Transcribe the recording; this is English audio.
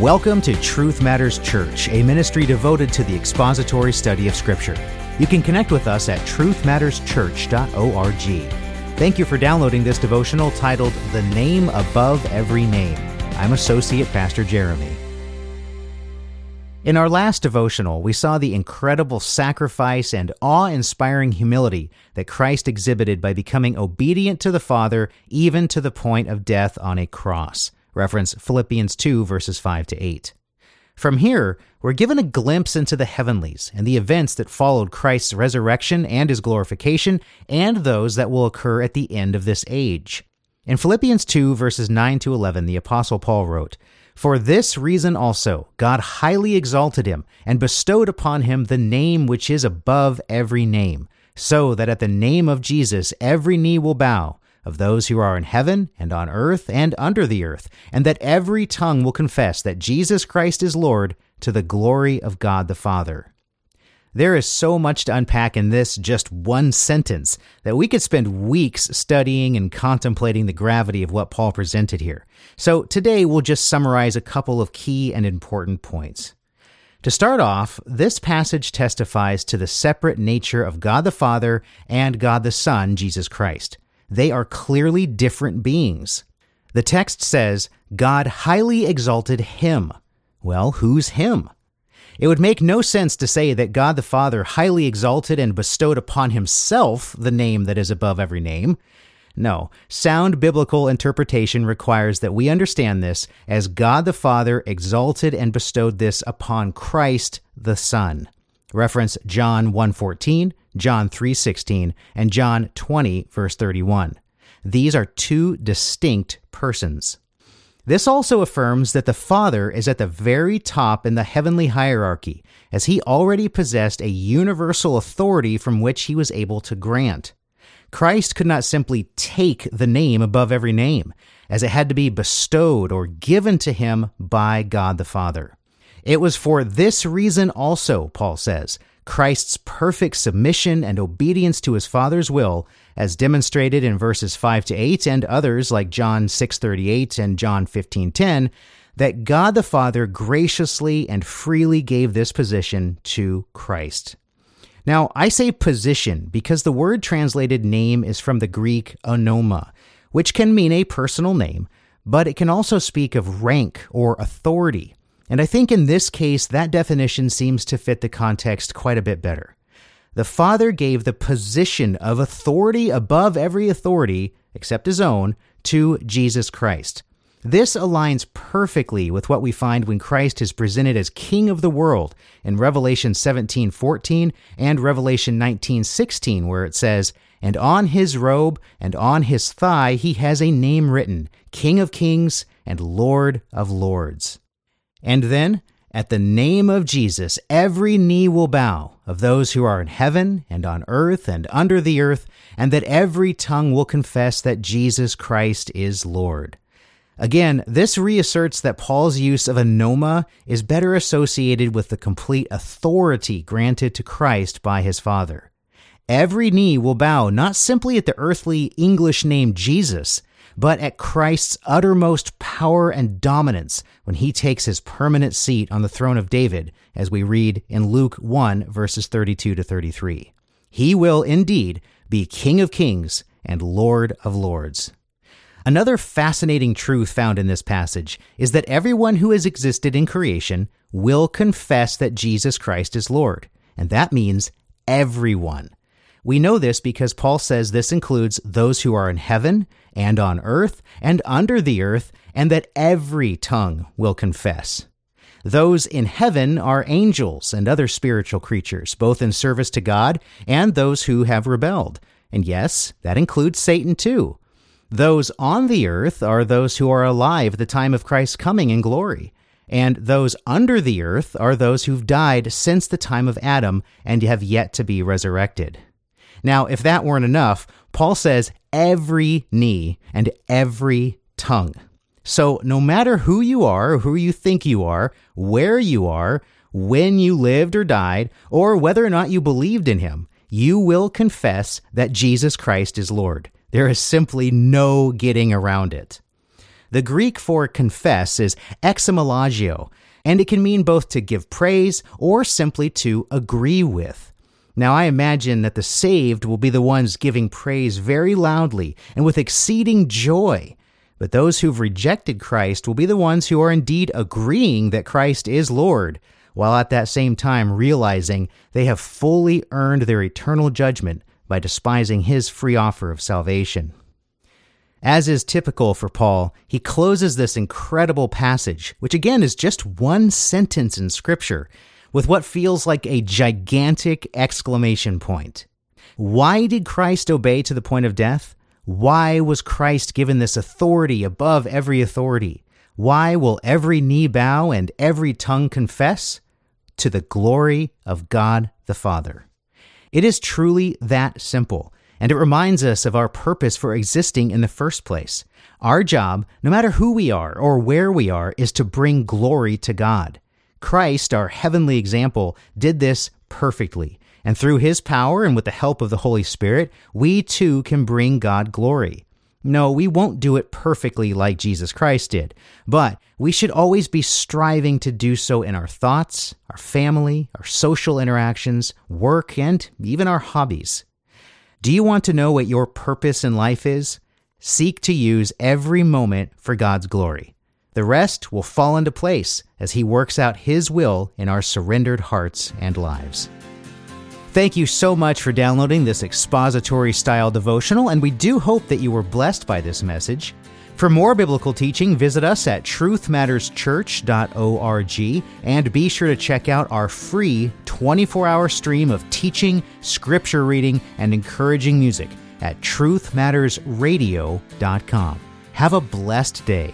Welcome to Truth Matters Church, a ministry devoted to the expository study of Scripture. You can connect with us at truthmatterschurch.org. Thank you for downloading this devotional titled The Name Above Every Name. I'm Associate Pastor Jeremy. In our last devotional, we saw the incredible sacrifice and awe inspiring humility that Christ exhibited by becoming obedient to the Father, even to the point of death on a cross. Reference Philippians 2, verses 5 to 8. From here, we're given a glimpse into the heavenlies and the events that followed Christ's resurrection and his glorification, and those that will occur at the end of this age. In Philippians 2, verses 9 to 11, the Apostle Paul wrote, For this reason also God highly exalted him and bestowed upon him the name which is above every name, so that at the name of Jesus every knee will bow of those who are in heaven and on earth and under the earth, and that every tongue will confess that Jesus Christ is Lord to the glory of God the Father. There is so much to unpack in this just one sentence that we could spend weeks studying and contemplating the gravity of what Paul presented here. So today we'll just summarize a couple of key and important points. To start off, this passage testifies to the separate nature of God the Father and God the Son, Jesus Christ. They are clearly different beings. The text says, God highly exalted him. Well, who's him? It would make no sense to say that God the Father highly exalted and bestowed upon himself the name that is above every name. No, sound biblical interpretation requires that we understand this as God the Father exalted and bestowed this upon Christ the Son. Reference John 1:14, John 3:16, and John 20 verse 31. These are two distinct persons. This also affirms that the Father is at the very top in the heavenly hierarchy, as he already possessed a universal authority from which he was able to grant. Christ could not simply take the name above every name, as it had to be bestowed or given to him by God the Father. It was for this reason also, Paul says, Christ's perfect submission and obedience to his Father's will, as demonstrated in verses 5 to 8 and others like John 6:38 and John 15:10, that God the Father graciously and freely gave this position to Christ. Now, I say position because the word translated name is from the Greek onoma, which can mean a personal name, but it can also speak of rank or authority. And I think in this case, that definition seems to fit the context quite a bit better. The Father gave the position of authority above every authority, except his own, to Jesus Christ. This aligns perfectly with what we find when Christ is presented as King of the world in Revelation 17:14 and Revelation 19:16 where it says, "And on his robe and on his thigh he has a name written, King of Kings and Lord of Lords." And then, at the name of Jesus, every knee will bow of those who are in heaven and on earth and under the earth, and that every tongue will confess that Jesus Christ is Lord. Again, this reasserts that Paul's use of onoma is better associated with the complete authority granted to Christ by his Father. Every knee will bow not simply at the earthly English name Jesus, but at Christ's uttermost power and dominance when he takes his permanent seat on the throne of David, as we read in Luke 1, verses 32 to 33. He will indeed be King of kings and Lord of lords. Another fascinating truth found in this passage is that everyone who has existed in creation will confess that Jesus Christ is Lord, and that means everyone. We know this because Paul says this includes those who are in heaven and on earth and under the earth, and that every tongue will confess. Those in heaven are angels and other spiritual creatures, both in service to God and those who have rebelled. And yes, that includes Satan too. Those on the earth are those who are alive at the time of Christ's coming in glory. And those under the earth are those who've died since the time of Adam and have yet to be resurrected. Now, if that weren't enough, Paul says every knee and every tongue. So, no matter who you are, who you think you are, where you are, when you lived or died, or whether or not you believed in him, you will confess that Jesus Christ is Lord. There is simply no getting around it. The Greek for confess is exomologio, and it can mean both to give praise or simply to agree with. Now, I imagine that the saved will be the ones giving praise very loudly and with exceeding joy. But those who've rejected Christ will be the ones who are indeed agreeing that Christ is Lord, while at that same time realizing they have fully earned their eternal judgment by despising his free offer of salvation. As is typical for Paul, he closes this incredible passage, which again is just one sentence in Scripture, with what feels like a gigantic exclamation point. Why did Christ obey to the point of death? Why was Christ given this authority above every authority? Why will every knee bow and every tongue confess? To the glory of God the Father. It is truly that simple, and it reminds us of our purpose for existing in the first place. Our job, no matter who we are or where we are, is to bring glory to God. Christ, our heavenly example, did this perfectly. And through his power and with the help of the Holy Spirit, we too can bring God glory. No, we won't do it perfectly like Jesus Christ did, but we should always be striving to do so in our thoughts, our family, our social interactions, work, and even our hobbies. Do you want to know what your purpose in life is? Seek to use every moment for God's glory. The rest will fall into place as He works out His will in our surrendered hearts and lives. Thank you so much for downloading this expository style devotional, and we do hope that you were blessed by this message. For more biblical teaching, visit us at truthmatterschurch.org and be sure to check out our free 24 hour stream of teaching, scripture reading, and encouraging music at truthmattersradio.com. Have a blessed day.